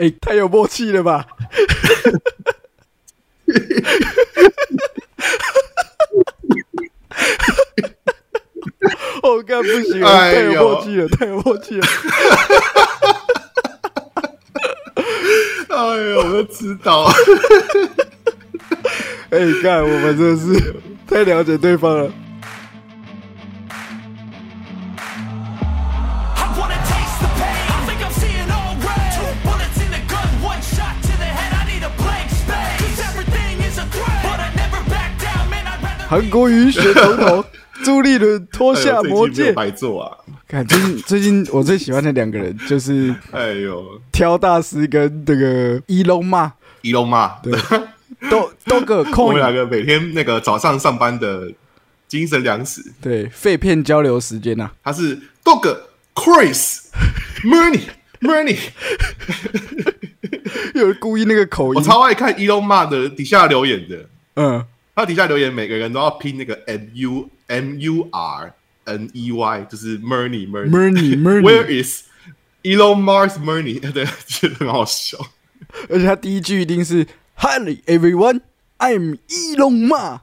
哎，太有默契了吧！我 干不行，太有默契了，太有默契了！哎呦，我都知道。哎，干，我们真的是太了解对方了。韩国瑜选总统，朱立伦脱下魔戒，白做啊！看最近最近我最喜欢的两个人就是，哎呦，挑大师跟这个伊隆马，伊隆马，对，都都个空，我们两个每天那个早上上班的精神粮食，对，废片交流时间呐，他是 Dog Chris Money Money，有人故意那个口音，我超爱看伊隆马的底下留言的，嗯。他底下留言，每个人都要拼那个 M U M U R N E Y，就是 Murney Murney Murney。Where is Elon Musk Murney？对，觉得很好笑。而且他第一句一定是 Hi everyone, I'm Elon Musk。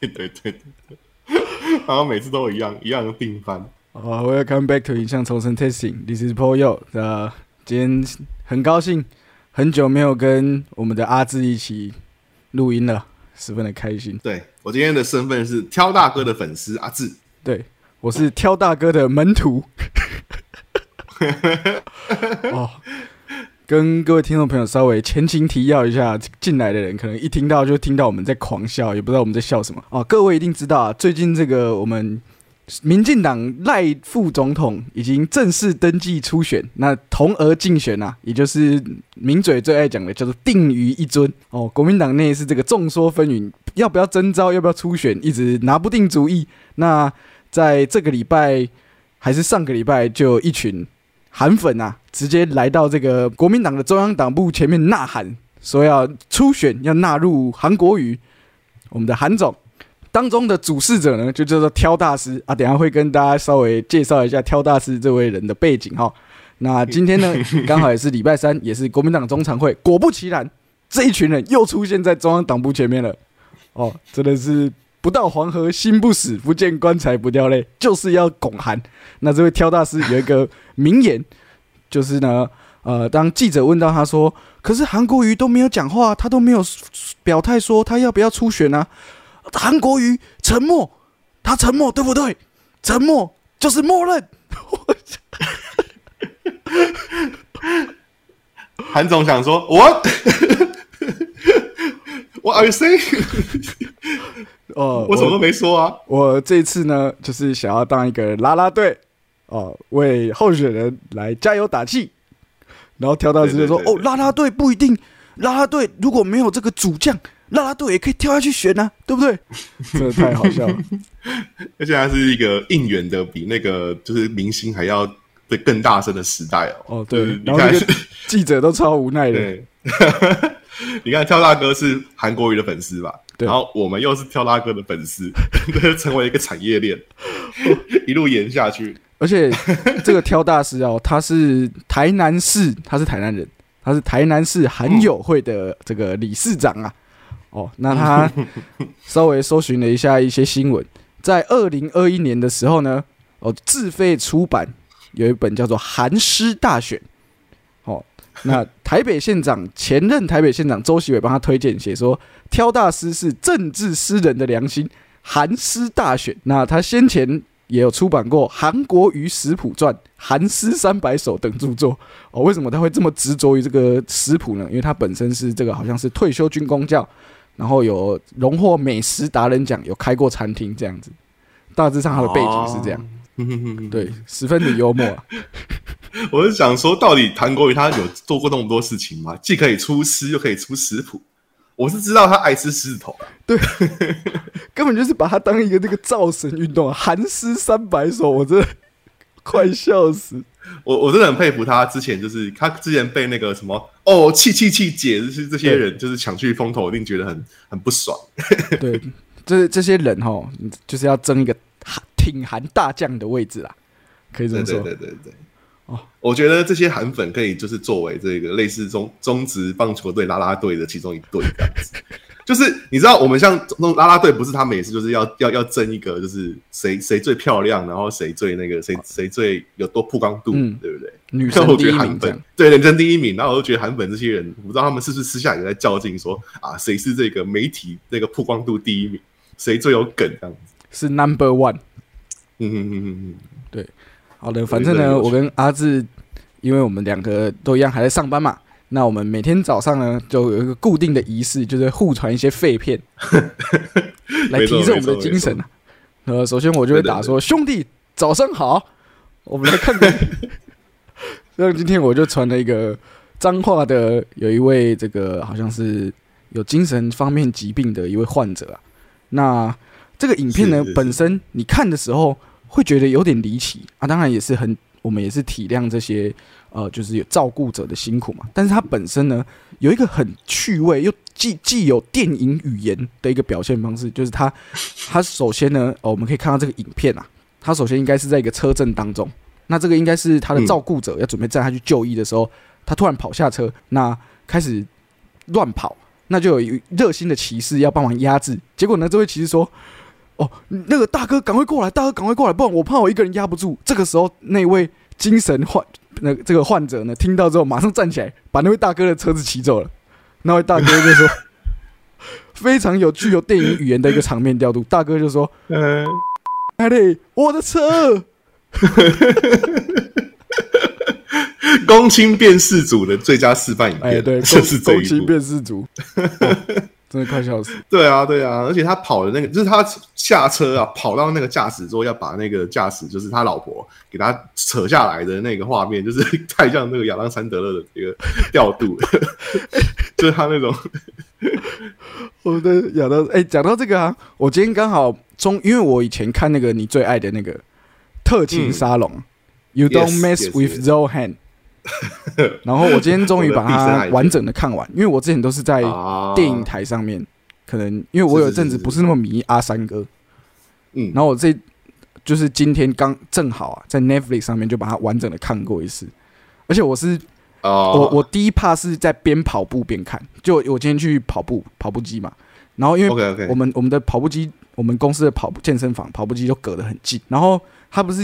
对对对对，然后每次都一样，一样的定番。啊，Welcome back to 影像重生 Testing。This is Paul Yo。呃，今天很高兴，很久没有跟我们的阿志一起。录音了，十分的开心。对我今天的身份是挑大哥的粉丝阿志，对我是挑大哥的门徒。哦，跟各位听众朋友稍微前情提要一下，进来的人可能一听到就听到我们在狂笑，也不知道我们在笑什么。哦，各位一定知道啊，最近这个我们。民进党赖副总统已经正式登记初选，那同额竞选啊，也就是名嘴最爱讲的叫做定于一尊哦。国民党内是这个众说纷纭，要不要征召，要不要初选，一直拿不定主意。那在这个礼拜还是上个礼拜，就一群韩粉啊，直接来到这个国民党的中央党部前面呐喊，说要初选，要纳入韩国瑜，我们的韩总。当中的主事者呢，就叫做挑大师啊。等下会跟大家稍微介绍一下挑大师这位人的背景哈。那今天呢，刚好也是礼拜三，也是国民党中常会。果不其然，这一群人又出现在中央党部前面了。哦，真的是不到黄河心不死，不见棺材不掉泪，就是要拱韩。那这位挑大师有一个名言，就是呢，呃，当记者问到他说：“可是韩国瑜都没有讲话，他都没有表态说他要不要初选呢？”韩国瑜沉默，他沉默对不对？沉默就是默认。韩总想说，What？What are you saying？哦，我什么都没说啊。我这次呢，就是想要当一个拉拉队哦，为候选人来加油打气。然后跳到直接说：“哦，拉拉队不一定，拉拉队如果没有这个主将。”拉拉队也可以跳下去选呢，对不对？真的太好笑了，而且还是一个应援的，比那个就是明星还要对更大声的时代哦。哦，对，你看记者都超无奈的。你看跳大哥是韩国瑜的粉丝吧？然后我们又是跳大哥的粉丝，成为一个产业链，一路延下去。而且这个挑大师哦，他是台南市，他是台南人，他是台南市韩友会的这个理事长啊。哦，那他 稍微搜寻了一下一些新闻，在二零二一年的时候呢，哦，自费出版有一本叫做《韩诗大选》。哦，那台北县长前任台北县长周习伟帮他推荐，写说挑大师是政治诗人的良心，《韩诗大选》。那他先前也有出版过《韩国瑜食谱传》《韩诗三百首》等著作。哦，为什么他会这么执着于这个食谱呢？因为他本身是这个好像是退休军工教。然后有荣获美食达人奖，有开过餐厅这样子，大致上他的背景是这样，对，十分的幽默。我是想说，到底韩国瑜他有做过那么多事情吗？既可以出诗，又可以出食谱。我是知道他爱吃狮子头，对，根本就是把他当一个那个造神运动，韩诗三百首，我真的快笑死。我我真的很佩服他，之前就是他之前被那个什么哦气气气姐，就是这些人就是抢去风头，一定觉得很很不爽。对，这这些人哈，就是要争一个挺韩大将的位置啦，可以这么说。对对对对。哦，我觉得这些韩粉可以就是作为这个类似中中职棒球队拉拉队的其中一队这样子。就是你知道，我们像那种拉拉队，不是他每次就是要 要要争一个，就是谁谁最漂亮，然后谁最那个谁谁最有多曝光度，对不对？女生第一名，对，女生第一名。然后我就觉得韩粉这些人，我不知道他们是不是私下也在较劲，说啊，谁是这个媒体那个曝光度第一名，谁最有梗这样子？是 Number One。嗯嗯嗯嗯嗯，对，好的，反正呢，我跟阿志，因为我们两个都一样还在上班嘛。那我们每天早上呢，就有一个固定的仪式，就是互传一些废片，来提振我们的精神啊。呃，首先我就会打说：“兄弟，早上好，我们来看看。”像今天我就传了一个脏话的，有一位这个好像是有精神方面疾病的一位患者啊。那这个影片呢，本身你看的时候会觉得有点离奇。啊，当然也是很，我们也是体谅这些。呃，就是有照顾者的辛苦嘛，但是它本身呢，有一个很趣味又既既有电影语言的一个表现方式，就是它，它首先呢，哦，我们可以看到这个影片啊，它首先应该是在一个车震当中，那这个应该是他的照顾者要准备载他去就医的时候，他突然跑下车，那开始乱跑，那就有热心的骑士要帮忙压制，结果呢，这位骑士说：“哦，那个大哥赶快过来，大哥赶快过来，不然我怕我一个人压不住。”这个时候，那位精神患。那这个患者呢，听到之后马上站起来，把那位大哥的车子骑走了。那位大哥就说：“非常有具有电影语言的一个场面调度。”大哥就说：“嗯，艾丽，我的车。” 公卿辨识组的最佳示范影片，对，就是公卿辨识组。真的快笑死！对啊，对啊，而且他跑的那个，就是他下车啊，跑到那个驾驶座，要把那个驾驶，就是他老婆给他扯下来的那个画面，就是太像那个亚当·山德勒的一个调度，就是他那种。我的亚当，哎，讲到这个啊，我今天刚好中，因为我以前看那个你最爱的那个特勤沙龙，You don't mess with Zohan。然后我今天终于把它完整的看完，因为我之前都是在电影台上面，可能因为我有阵子不是那么迷阿三哥，嗯，然后我这就是今天刚正好啊，在 Netflix 上面就把它完整的看过一次，而且我是我我第一 part 是在边跑步边看，就我今天去跑步跑步机嘛，然后因为我们我们的跑步机，我们公司的跑步健身房跑步机都隔得很近，然后。他不是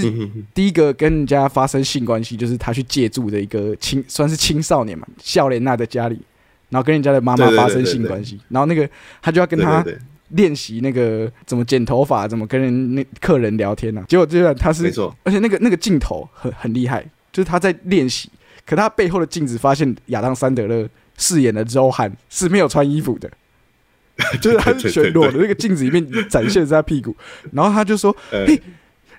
第一个跟人家发生性关系，就是他去借住的一个青，算是青少年嘛，笑莲娜的家里，然后跟人家的妈妈发生性关系，然后那个他就要跟他练习那个怎么剪头发，怎么跟人那客人聊天呢？结果这段他是，而且那个那个镜头很很厉害，就是他在练习，可他背后的镜子发现亚当·桑德勒饰演的周汉是没有穿衣服的，就是他是全裸的，那个镜子里面展现他屁股，然后他就说：“嘿。”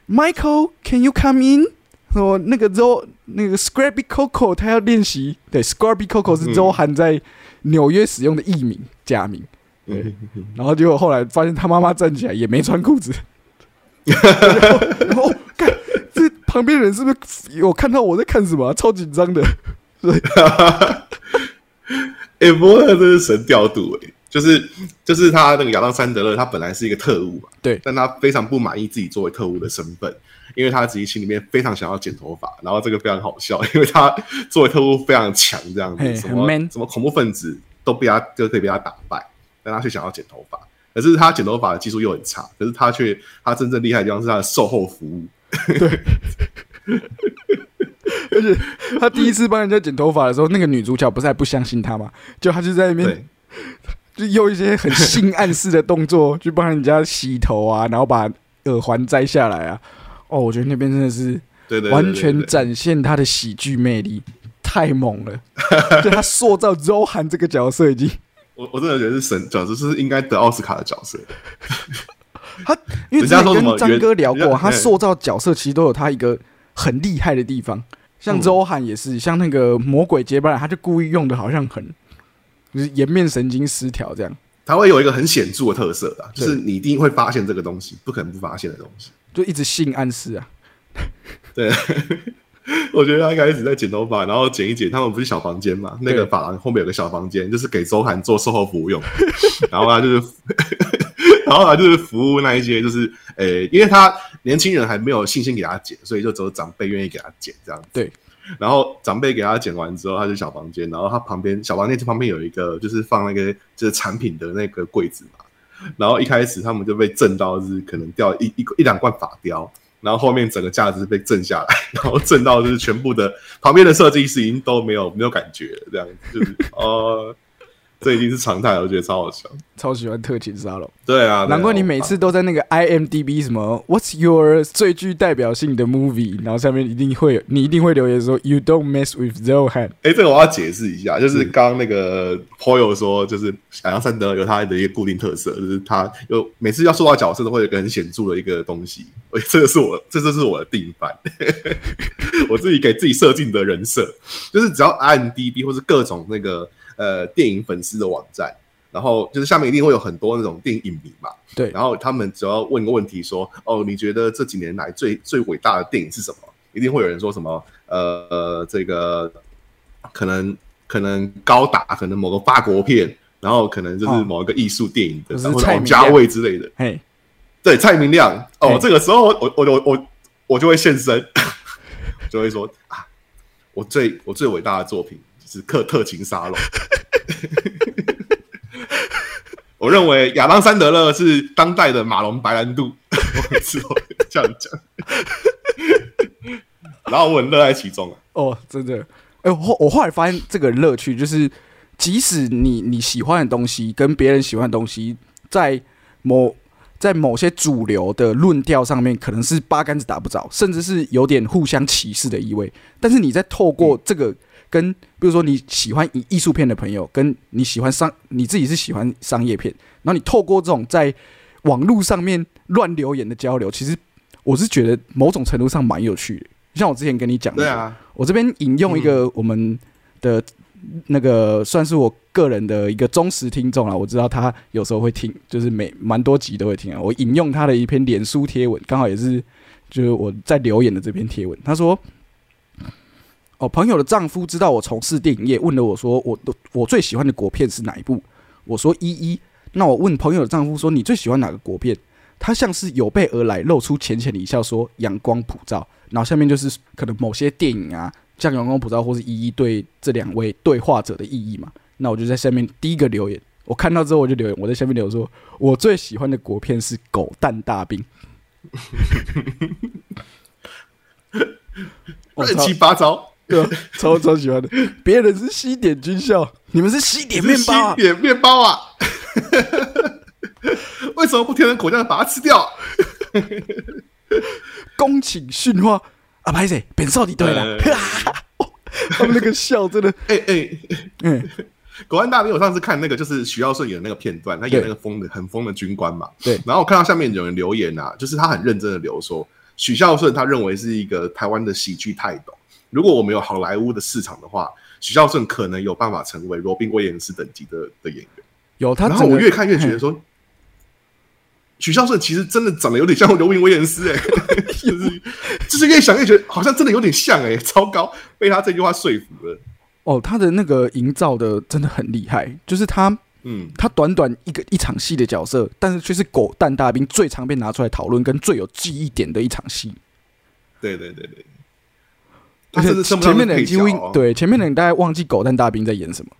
Michael, can you come in？说那个 Zo 那个 Scrappy Coco 他要练习，对，Scrappy Coco 是周涵在纽约使用的艺名假名，对。然后结果后来发现他妈妈站起来也没穿裤子，然后看这旁边人是不是有看到我在看什么？超紧张的，对。哎，不过这是神调度哎。就是就是他那个亚当·山德勒，他本来是一个特务嘛，对，但他非常不满意自己作为特务的身份，因为他自己心里面非常想要剪头发，然后这个非常好笑，因为他作为特务非常强，这样子，什么什么恐怖分子都被他就可以被他打败，但他却想要剪头发，可是他剪头发的技术又很差，可是他却他真正厉害的地方是他的售后服务，对，而且他第一次帮人家剪头发的时候，那个女主角不是还不相信他吗？就他就在那边。就用一些很性暗示的动作去帮人家洗头啊，然后把耳环摘下来啊。哦，我觉得那边真的是，完全展现他的喜剧魅力，太猛了。就他塑造周涵这个角色已经，我我真的觉得是神角色，是应该得奥斯卡的角色。他因为之前跟张哥聊过，他塑造角色其实都有他一个很厉害的地方。像周涵也是，像那个魔鬼接班人，他就故意用的好像很。就是颜面神经失调，这样，它会有一个很显著的特色的，就是你一定会发现这个东西，不可能不发现的东西，就一直性暗示啊。对，我觉得他一开始在剪头发，然后剪一剪，他们不是小房间嘛？那个发廊后面有个小房间，就是给周涵做售后服务用。然后他就是，然后他就是服务那一些，就是诶，因为他年轻人还没有信心给他剪，所以就只有长辈愿意给他剪这样子。对。然后长辈给他剪完之后，他就小房间，然后他旁边小房间旁边有一个就是放那个就是产品的那个柜子嘛。然后一开始他们就被震到，是可能掉一一一两罐法雕，然后后面整个架子被震下来，然后震到就是全部的旁边的设计师已经都没有没有感觉，这样就是哦。这已经是常态，我觉得超好笑，超喜欢特勤沙龙。对啊，难怪你每次都在那个 IMDB 什么 What's your 最具代表性的 movie，然后下面一定会你一定会留言说 You don't mess with Zohan。哎，这个我要解释一下，就是刚刚那个 Poyo 说，就是海洋三德有他的一个固定特色，就是他有每次要说到角色都会有个很显著的一个东西。哎，这个是我，这就是我的定番，我自己给自己设定的人设，就是只要 IMDB 或是各种那个。呃，电影粉丝的网站，然后就是下面一定会有很多那种电影影迷嘛，对，然后他们只要问个问题说，哦，你觉得这几年来最最伟大的电影是什么？一定会有人说什么，呃，这个可能可能高达，可能某个法国片，然后可能就是某一个艺术电影的，或者王家卫之类的，嘿，对，蔡明亮，哦，这个时候我我我我我就会现身，就会说啊，我最我最伟大的作品。是克特勤沙龙，我认为亚当·山德勒是当代的马龙·白兰度，我每次都这样讲，然后我很乐在其中啊。哦，真的，哎，我我后来发现这个乐趣就是，即使你你喜欢的东西跟别人喜欢的东西，在某在某些主流的论调上面，可能是八竿子打不着，甚至是有点互相歧视的意味。但是你在透过这个。跟比如说你喜欢艺艺术片的朋友，跟你喜欢商你自己是喜欢商业片，然后你透过这种在网络上面乱留言的交流，其实我是觉得某种程度上蛮有趣的。像我之前跟你讲，对啊，我这边引用一个我们的那个算是我个人的一个忠实听众了，我知道他有时候会听，就是每蛮多集都会听啊。我引用他的一篇脸书贴文，刚好也是就是我在留言的这篇贴文，他说。哦，朋友的丈夫知道我从事电影业，问了我说：“我我最喜欢的国片是哪一部？”我说：“一一。”那我问朋友的丈夫说：“你最喜欢哪个国片？”他像是有备而来，露出浅浅的一笑，说：“阳光普照。”然后下面就是可能某些电影啊，像《阳光普照》或是一一对这两位对话者的意义嘛。那我就在下面第一个留言，我看到之后我就留言，我在下面留言说：“我最喜欢的国片是《狗蛋大兵》。”乱七八糟。对，超超喜欢的。别人是西点军校，你们是西点面包，西点面包啊！为什么不填成果酱把它吃掉？恭请训话啊！拍谁？本少你对了。他们那个笑真的，哎哎嗯，国安大兵，我上次看那个就是徐耀顺演的那个片段，他演那个疯的很疯的军官嘛。对，然后我看到下面有人留言啊，就是他很认真的留说，许孝顺他认为是一个台湾的喜剧泰斗。如果我们有好莱坞的市场的话，许孝顺可能有办法成为罗宾威廉斯等级的的演员。有他，然后我越看越觉得说，许孝顺其实真的长得有点像罗宾威廉斯，哎，就是就是越想越觉得好像真的有点像，哎，糟糕，被他这句话说服了。哦，他的那个营造的真的很厉害，就是他，嗯，他短短一个一场戏的角色，但是却是狗蛋大兵最常被拿出来讨论跟最有记忆点的一场戏。对对对对。前面的人几乎对前面的人大概忘记狗蛋大兵在演什么，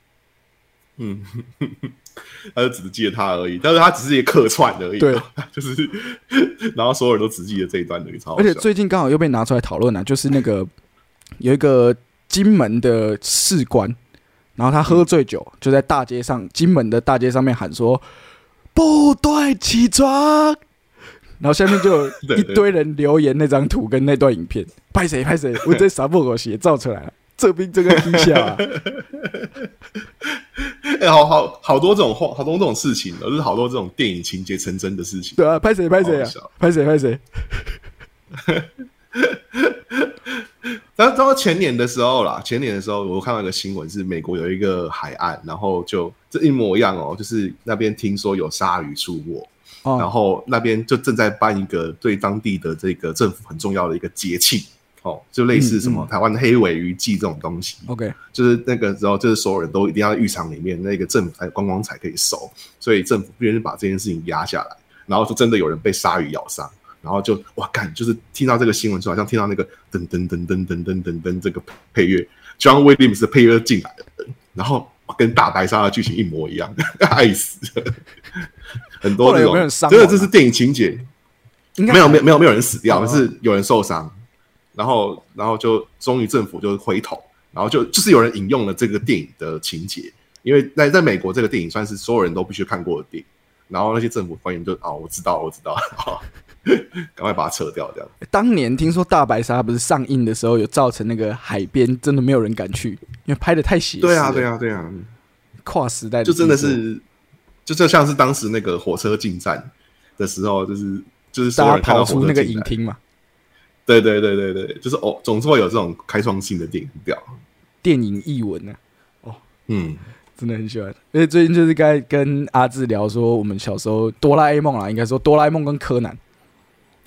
嗯，他就只记得他而已，但是他只是一个客串而已，对，就是，然后所有人都只记得这一段的一超，而且最近刚好又被拿出来讨论了，就是那个 有一个金门的士官，然后他喝醉酒就在大街上，金门的大街上面喊说：“部队起床。”然后下面就 有一堆人留言那张图跟那段影片，拍谁拍谁，我这啥不狗血造出来了，这兵这个低下，哎，好好好多这种话，好多这种事情，就是好多这种电影情节成真的事情。对啊，拍谁拍谁啊，拍谁拍谁。但是到前年的时候啦，前年的时候我看到一个新闻，是美国有一个海岸，然后就这一模一样哦，就是那边听说有鲨鱼出没。然后那边就正在办一个对当地的这个政府很重要的一个节庆，哦，就类似什么台湾的黑尾鱼季这种东西。OK，就是那个时候，就是所有人都一定要在浴场里面，那个政府才观光才可以收，所以政府不愿意把这件事情压下来。然后就真的有人被鲨鱼咬伤，然后就哇干，就是听到这个新闻，就好像听到那个噔噔噔噔噔噔噔噔这个配乐，John Williams 的配乐进来了，然后跟大白鲨的剧情一模一样，爱死，很多这种，真的这是电影情节，没有没有没有没有人死掉，是有人受伤，然后然后就终于政府就回头，然后就就是有人引用了这个电影的情节，因为在在美国这个电影算是所有人都必须看过的电影。然后那些政府官员就哦，我知道，我知道，赶快把它撤掉，这样。当年听说大白鲨不是上映的时候，有造成那个海边真的没有人敢去，因为拍的太血。对啊，对啊，对啊，跨时代就真的是，就就像是当时那个火车进站的时候，就是就是大家跑出那个影厅嘛。对对对对对，就是哦，总是会有这种开创性的电影调，电影译文呢。哦，嗯。真的很喜欢，而且最近就是该跟阿志聊说，我们小时候哆啦 A 梦啦，应该说哆啦 A 梦跟柯南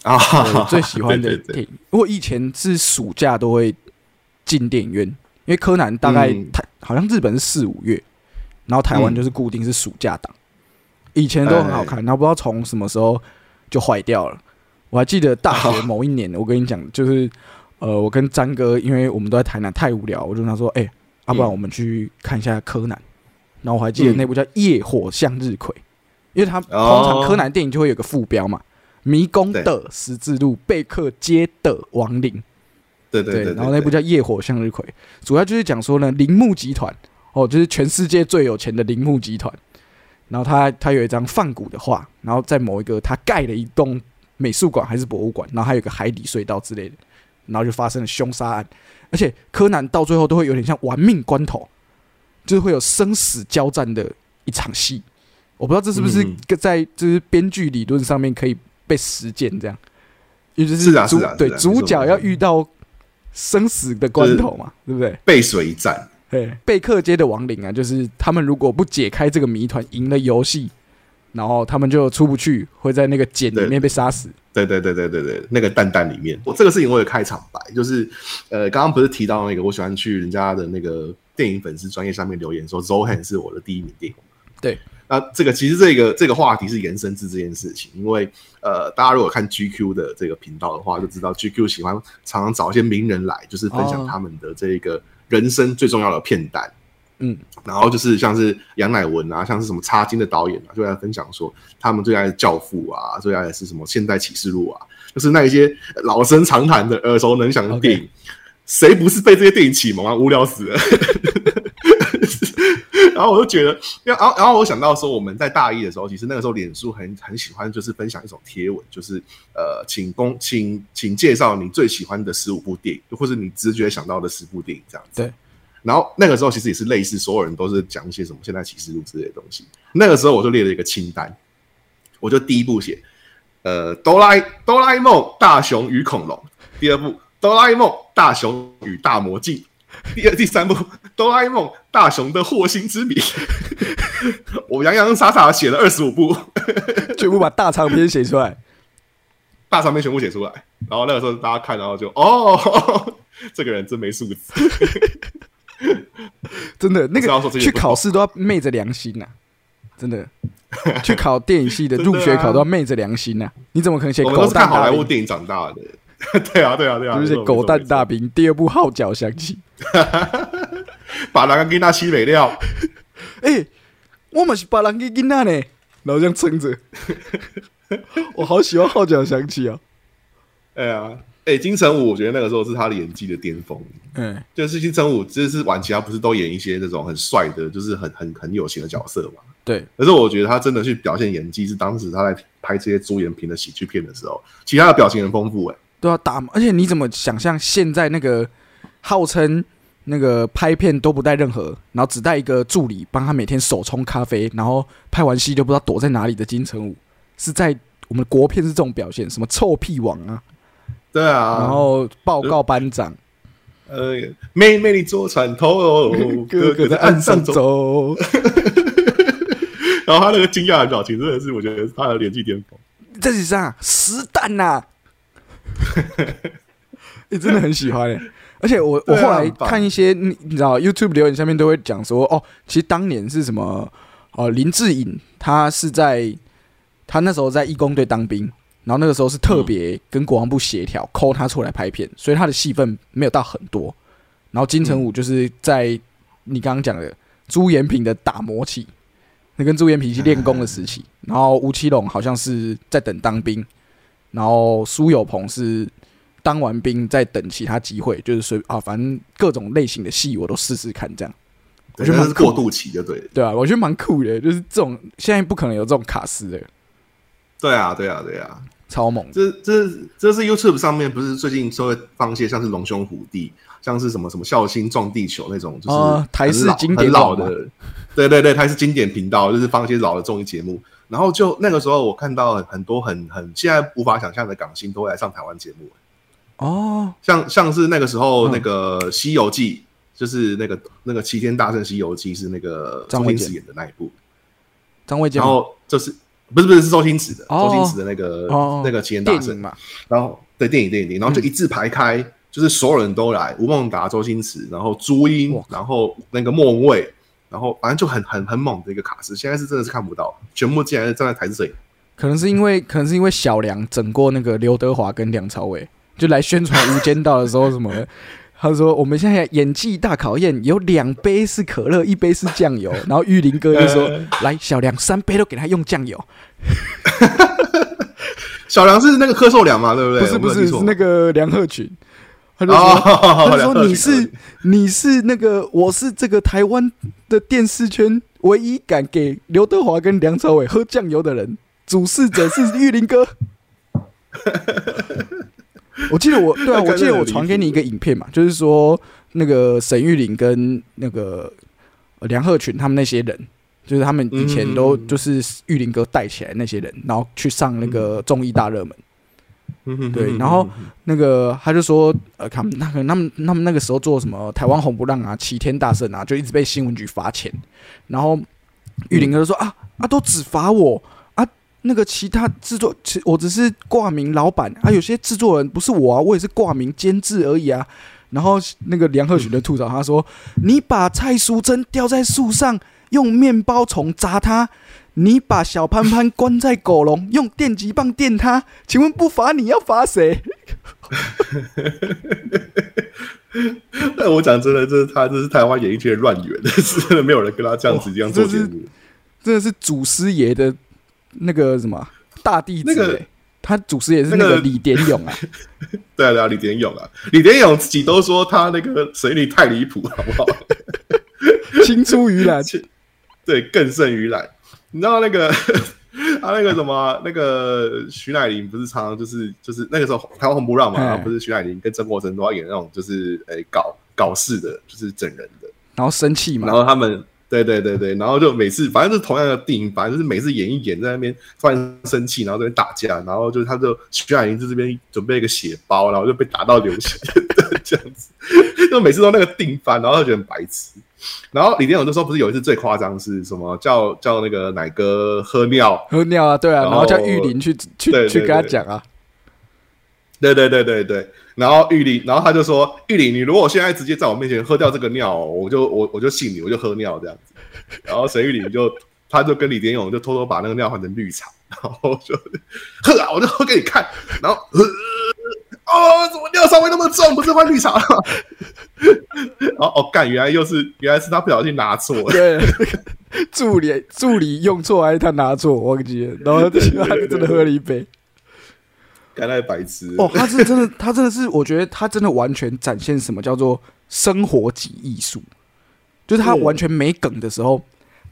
啊，我最 喜欢的电影。我以前是暑假都会进电影院，因为柯南大概台好像日本是四五月，然后台湾就是固定是暑假档。以前都很好看，然后不知道从什么时候就坏掉了。我还记得大学某一年，我跟你讲，就是呃，我跟詹哥，因为我们都在台南，太无聊，我就跟他说：“哎，要不然我们去看一下柯南。”然后我还记得那部叫《夜火向日葵》，因为他通常柯南电影就会有个副标嘛，“迷宫的十字路，贝克街的亡灵”。对对对。然后那部叫《夜火向日葵》，主要就是讲说呢，铃木集团哦，就是全世界最有钱的铃木集团。然后他他有一张放古的画，然后在某一个他盖了一栋美术馆还是博物馆，然后还有个海底隧道之类的，然后就发生了凶杀案，而且柯南到最后都会有点像玩命关头。就是会有生死交战的一场戏，我不知道这是不是在就是编剧理论上面可以被实践这样，也就是主对主角要遇到生死的关头嘛，对不对？背水一战，对贝克街的亡灵啊，就是他们如果不解开这个谜团，赢了游戏，然后他们就出不去，会在那个茧里面被杀死。对对对对对对，那个蛋蛋里面，我这个事情我有开场白，就是呃，刚刚不是提到那个我喜欢去人家的那个。电影粉丝专业上面留言说，Zohan 是我的第一名电影。对，那这个其实这个这个话题是延伸至这件事情，因为呃，大家如果看 GQ 的这个频道的话，就知道 GQ 喜欢常常找一些名人来，就是分享他们的这个人生最重要的片段。嗯，然后就是像是杨乃文啊，像是什么插金的导演啊，就来分享说他们最爱的《教父》啊，最爱的是什么《现代启示录》啊，就是那一些老生常谈的、耳熟能详的电影。谁不是被这些电影启蒙啊？无聊死了。然后我就觉得，然后然后我想到说，我们在大一的时候，其实那个时候脸书很很喜欢，就是分享一种贴文，就是呃，请公请请介绍你最喜欢的十五部电影，或者你直觉想到的十部电影这样子。对。然后那个时候其实也是类似，所有人都是讲一些什么现代启示录之类的东西。那个时候我就列了一个清单，我就第一步写，呃，哆啦哆啦 A 梦大雄与恐龙，第二部。哆啦 A 梦大雄与大魔镜，第二、第三部哆啦 A 梦大雄的惑星之谜，我洋洋洒洒写了二十五部，全部把大长篇写出来，大长篇全部写出来，然后那个时候大家看，然后就哦，这个人真没素质，真的那个去考试都要昧着良心呐，真的。去考电影系的入学考都要昧着良心呐，你怎么可能写？我们都是看好莱坞电影长大的。对啊，对啊，对啊，就是狗蛋大兵第二部号角响起，把人给那西北料，哎，我们是把人给那呢，然后这样撑着，我好喜欢号角响起啊！哎呀，哎，金城武，我觉得那个时候是他的演技的巅峰。嗯，就是金城武，就是晚期他不是都演一些那种很帅的，就是很很很有型的角色嘛？对。可是我觉得他真的去表现演技，是当时他在拍这些朱延平的喜剧片的时候，其他的表情很丰富，哎。都要打，而且你怎么想象现在那个号称那个拍片都不带任何，然后只带一个助理帮他每天手冲咖啡，然后拍完戏就不知道躲在哪里的金城武，是在我们国片是这种表现，什么臭屁王啊？对啊，然后报告班长，呃，妹妹你坐船头，哥哥在岸上走，然后他那个惊讶的表情真的是我觉得他的演技巅峰。这是啥？实弹呐！你 真的很喜欢，而且我我后来看一些你你知道 YouTube 留言下面都会讲说哦，其实当年是什么哦林志颖他是在他那时候在义工队当兵，然后那个时候是特别跟国防部协调，抠他出来拍片，所以他的戏份没有到很多。然后金城武就是在你刚刚讲的朱延平的打磨期，那跟朱延平去练功的时期。然后吴奇隆好像是在等当兵，然后苏有朋是当完兵在等其他机会，就是随啊，反正各种类型的戏我都试试看，这样。我觉得是过渡期，就对。对啊，我觉得蛮酷的，就是这种现在不可能有这种卡斯的。对啊，对啊，对啊，超猛！这、这、这是 YouTube 上面不是最近稍微放一些像是龙兄虎弟，像是什么什么孝心撞地球那种，就是台式经典老的。对对对，台式经典频道就是放一些老的综艺节目。然后就那个时候，我看到很多很很现在无法想象的港星都会来上台湾节目。哦，像像是那个时候那个《西游记》。就是那个那个《齐天大圣西游记》是那个周星驰演的那一部，张卫健。然后就是不是不是是周星驰的，周星驰的那个那个《齐天大圣》嘛。然后对电影电影电影，然后就一字排开，就是所有人都来，吴孟达、周星驰，然后朱茵，然后那个莫文蔚，然后反正就很很很猛的一个卡司。现在是真的是看不到，全部竟然站在台式摄影。可能是因为可能是因为小梁整过那个刘德华跟梁朝伟，就来宣传《无间道》的时候什么。他说：“我们现在演技大考验，有两杯是可乐，一杯是酱油。然后玉林哥就说：‘来，小梁三杯都给他用酱油。’小梁是那个柯受良嘛？对不对？不是，不是，是那个梁鹤群。他就说：‘他就说你是你是那个我是这个台湾的电视圈唯一敢给刘德华跟梁朝伟喝酱油的人，主事者是玉林哥。’”我记得我对啊，我记得我传给你一个影片嘛，就是说那个沈玉琳跟那个梁鹤群他们那些人，就是他们以前都就是玉林哥带起来那些人，然后去上那个综艺大热门。对，然后那个他就说，呃，他们那个他们他们那个时候做什么台湾红不让啊，齐天大圣啊，就一直被新闻局罚钱。然后玉林哥就说啊啊，都只罚我啊。那个其他制作，其我只是挂名老板啊，有些制作人不是我啊，我也是挂名监制而已啊。然后那个梁鹤群就吐槽，他说：“你把蔡淑珍吊在树上，用面包虫砸他；你把小潘潘关在狗笼，用电击棒电他。请问不罚你要罚谁？” 但我讲真的，这是他，这是台湾演艺圈乱源，是真的没有人跟他这样子这样做节目，真的是祖师爷的。那个什么大弟子，那个他祖师也是那个李典勇啊，对啊，李典勇啊，李典勇自己都说他那个水里太离谱，好不好？青出于蓝，对，更胜于蓝。你知道那个他 那个什么那个徐乃麟不是常常就是就是那个时候台湾红不让嘛，不是徐乃麟跟曾国成都要演那种就是诶搞搞事的，就是整人的，然后生气嘛，然后他们。对对对对，然后就每次反正是同样的电影，反正就是每次演一演，在那边突然生气，然后这边打架，然后就是他就徐乃林在这边准备一个血包，然后就被打到流血，这样子，就每次都那个定番，然后就觉得很白痴。然后李天勇那时候不是有一次最夸张是什么？叫叫那个奶哥喝尿，喝尿啊，对啊，然后叫玉林去去去跟他讲啊。对对对对对，然后玉林，然后他就说：“玉林，你如果现在直接在我面前喝掉这个尿，我就我我就信你，我就喝尿这样子。”然后沈玉林就他就跟李典勇就偷偷把那个尿换成绿茶，然后就喝啊，我就喝给你看。然后哦，怎么尿稍微那么重？不是换绿茶吗？然后哦，干，原来又是原来是他不小心拿错，对，助理助理用错还是他拿错？忘记了。然后他真的喝了一杯。太白痴哦！他是真的，他真的是，我觉得他真的完全展现什么叫做生活级艺术，就是他完全没梗的时候，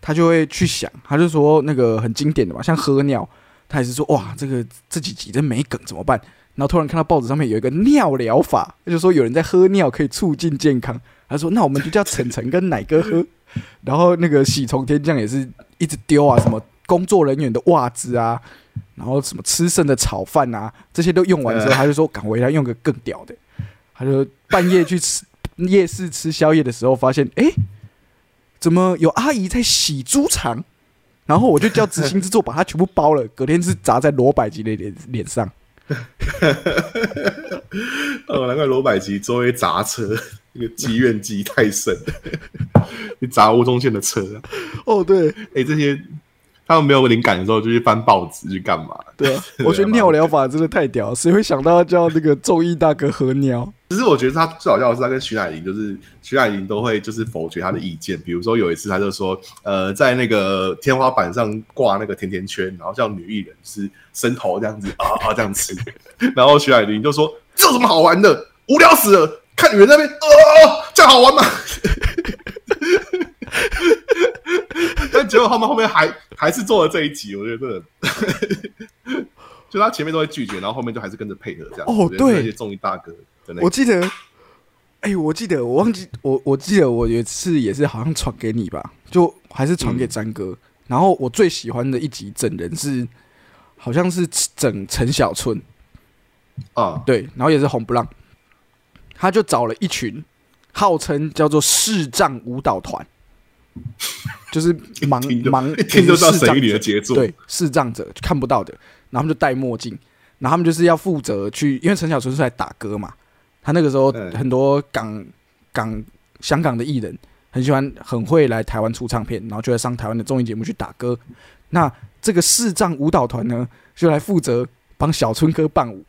他就会去想，他就说那个很经典的嘛，像喝尿，他也是说哇，这个这几集真没梗怎么办？然后突然看到报纸上面有一个尿疗法，他就说有人在喝尿可以促进健康，他说那我们就叫晨晨跟奶哥喝，然后那个喜从天降也是一直丢啊，什么工作人员的袜子啊。然后什么吃剩的炒饭啊，这些都用完之后，他就说赶回来用个更屌的。他就半夜去吃夜市吃宵夜的时候，发现哎，怎么有阿姨在洗猪肠？然后我就叫执行制作把它全部包了，隔天是砸在罗百吉的脸脸上。哦，难怪罗百吉周围砸车，那个积怨积太深，你砸吴宗宪的车。哦，对，哎，这些。他们没有灵感的时候就去翻报纸去干嘛？对啊，我觉得尿疗法真的太屌，谁会想到叫那个综艺大哥喝尿？其实我觉得他最好笑的是他跟徐乃麟，就是徐乃麟都会就是否决他的意见。比如说有一次他就说，呃，在那个天花板上挂那个甜甜圈，然后叫女艺人是伸头这样子啊啊这样吃，然后徐乃麟就说这有什么好玩的？无聊死了，看你们那边啊，这样好玩吗？但结果他们后面还还是做了这一集，我觉得真的，就他前面都会拒绝，然后后面就还是跟着配合这样。哦，对，那些综艺大哥，我记得，哎，我记得，我忘记，我我记得，我有一次也是好像传给你吧，就还是传给詹哥。然后我最喜欢的一集整人是，好像是整陈小春啊，对，然后也是红不让，他就找了一群号称叫做视障舞蹈团。就是 盲盲，一听就知道谁里的杰作。对，视障者看不到的，然后他们就戴墨镜，然后他们就是要负责去，因为陈小春是来打歌嘛，他那个时候很多港港香港的艺人很喜欢，很会来台湾出唱片，然后就会上台湾的综艺节目去打歌。那这个视障舞蹈团呢，就来负责帮小春哥伴舞，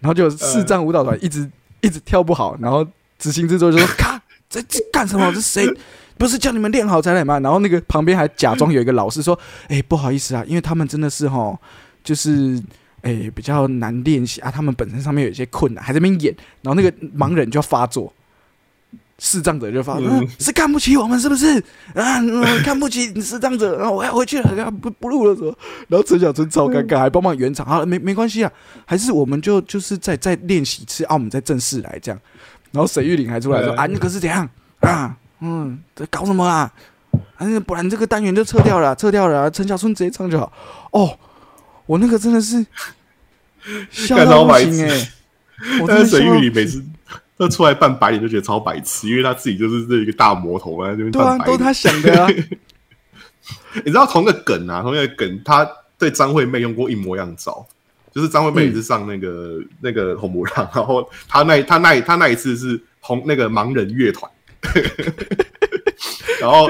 然后就视障舞蹈团一直一直跳不好，然后执行制作就说：“ 看，这这干什么？这谁？”不是叫你们练好才来吗？然后那个旁边还假装有一个老师说：“哎，不好意思啊，因为他们真的是哈，就是哎比较难练习啊，他们本身上面有一些困难，还在那边演。然后那个盲人就要发作，视障者就发作，是看不起我们是不是？啊，看不起视障者，然 后我要回去了，不不录了，什么？然后陈小春超尴尬，还帮忙圆场。好了，没没关系啊，还是我们就就是再再练习一次啊，我们再正式来这样。然后沈玉玲还出来说：啊，那个是怎样啊？”嗯，在搞什么啊？啊不然这个单元就撤掉了，撤掉了。陈小春直接唱就好。哦，我那个真的是笑到不行哎！但是沈玉里每次他出来扮白脸就觉得超白痴，因为他自己就是这一个大魔头啊，这边扮白都他想的啊。你知道同个梗啊，同一个梗，他对张惠妹用过一模一样招，就是张惠妹也是上那个那个红魔浪，然后他那他那他那一次是红那个盲人乐团。然后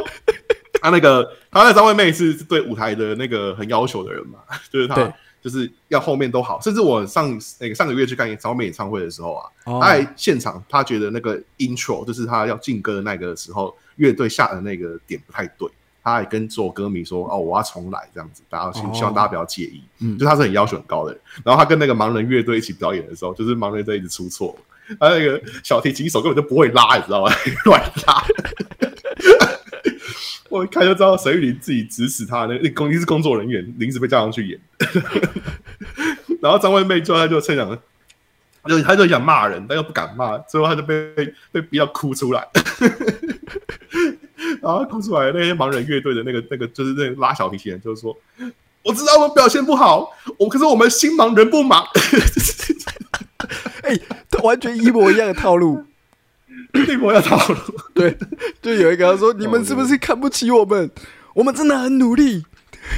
他那个他那张惠妹是对舞台的那个很要求的人嘛，就是他就是要后面都好。甚至我上那个上个月去看演唱会的时候啊，他在现场他觉得那个 intro 就是他要进歌的那个时候，乐队下的那个点不太对，他还跟做歌迷说：“哦，我要重来这样子，大家希希望大家不要介意。”嗯，就他是很要求很高的人。然后他跟那个盲人乐队一起表演的时候，就是盲人在一直出错。他那个小提琴手根本就不会拉，你知道吗？乱拉。我一看就知道沈玉琳自己指使他，那工一是工作人员临时被叫上去演。然后张惠妹就他就趁想，就他就想骂人，但又不敢骂，最后他就被被逼到哭出来。然后哭出来，那些盲人乐队的那个那个就是那拉小提琴，就是说，我知道我表现不好，我可是我们心盲人不盲。哎，完全一模一样的套路，一模一样套路。对，就有一个说：“你们是不是看不起我们？我们真的很努力。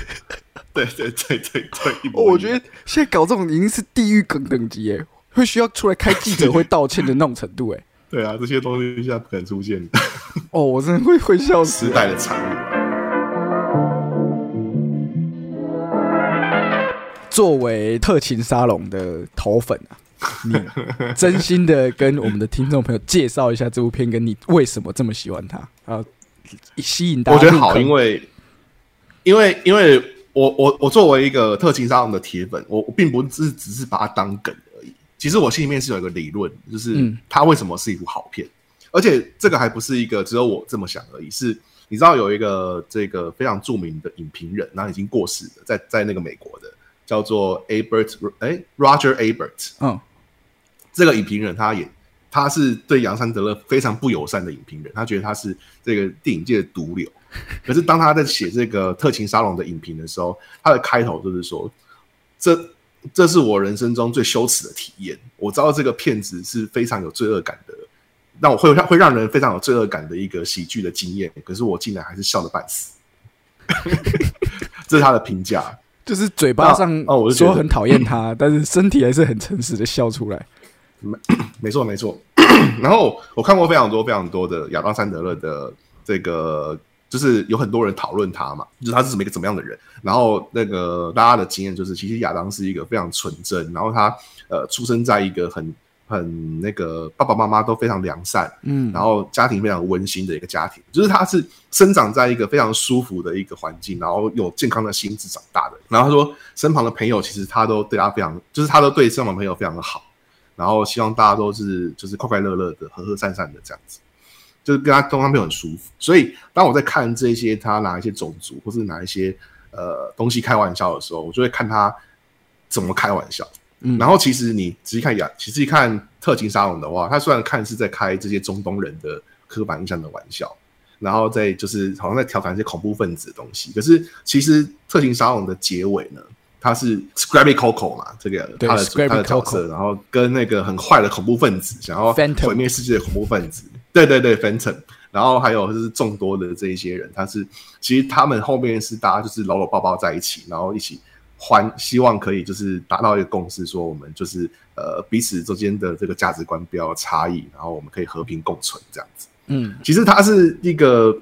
”对对对对对，我觉得现在搞这种已经是地狱梗等级，哎，会需要出来开记者会道歉的那种程度，哎。对啊，这些东西现在不可能出现。哦，我真的会会笑死。时代的产物。作为特勤沙龙的头粉啊。你真心的跟我们的听众朋友介绍一下这部片，跟你为什么这么喜欢它啊？吸引大家，我觉得好，因为因为因为我我我作为一个特勤沙龙的铁粉，我我并不是只是把它当梗而已。其实我心里面是有一个理论，就是它为什么是一部好片，而且这个还不是一个只有我这么想而已。是你知道有一个这个非常著名的影评人，然后已经过世了，在在那个美国的叫做 Abert，哎，Roger Abert，嗯。这个影评人，他也他是对杨三德勒非常不友善的影评人，他觉得他是这个电影界的毒瘤。可是当他在写这个特勤沙龙的影评的时候，他的开头就是说：“这这是我人生中最羞耻的体验。我知道这个片子是非常有罪恶感的，让我会会让人非常有罪恶感的一个喜剧的经验。可是我竟然还是笑得半死。”这是他的评价，就是嘴巴上哦我说很讨厌他，但是身体还是很诚实的笑出来。没没错 没错，然后我看过非常多非常多的亚当·山德勒的这个就是有很多人讨论他嘛，就是他是怎么一个怎么样的人。然后那个大家的经验就是，其实亚当是一个非常纯真，然后他呃出生在一个很很那个爸爸妈妈都非常良善，嗯，然后家庭非常温馨的一个家庭，就是他是生长在一个非常舒服的一个环境，然后有健康的心智长大的。然后他说，身旁的朋友其实他都对他非常，就是他都对身旁朋友非常的好，然后希望大家都是就是快快乐乐的、和和善善的这样子。就是跟他通常朋友很舒服，所以当我在看这些他拿一些种族或是拿一些呃东西开玩笑的时候，我就会看他怎么开玩笑。嗯，然后其实你仔细看亚，其实一看特勤沙龙的话，他虽然看是在开这些中东人的刻板印象的玩笑，然后再就是好像在调侃一些恐怖分子的东西，可是其实特勤沙龙的结尾呢，他是 Scrappy Coco 嘛，这个他的他的角色，然后跟那个很坏的恐怖分子想要毁灭世界的恐怖分子。对对对，分成，然后还有就是众多的这一些人，他是其实他们后面是大家就是搂搂抱抱在一起，然后一起欢，希望可以就是达到一个共识，说我们就是呃彼此之间的这个价值观不要差异，然后我们可以和平共存这样子。嗯，其实他是一个，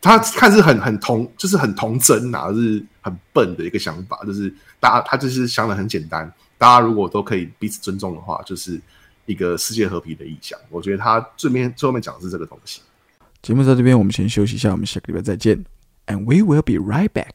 他看似很很童，就是很童真啊，是很笨的一个想法，就是大家他就是想的很简单，大家如果都可以彼此尊重的话，就是。一个世界和平的意向，我觉得他最面最后面讲的是这个东西。节目在这边，我们先休息一下，我们下个礼拜再见，and we will be right back。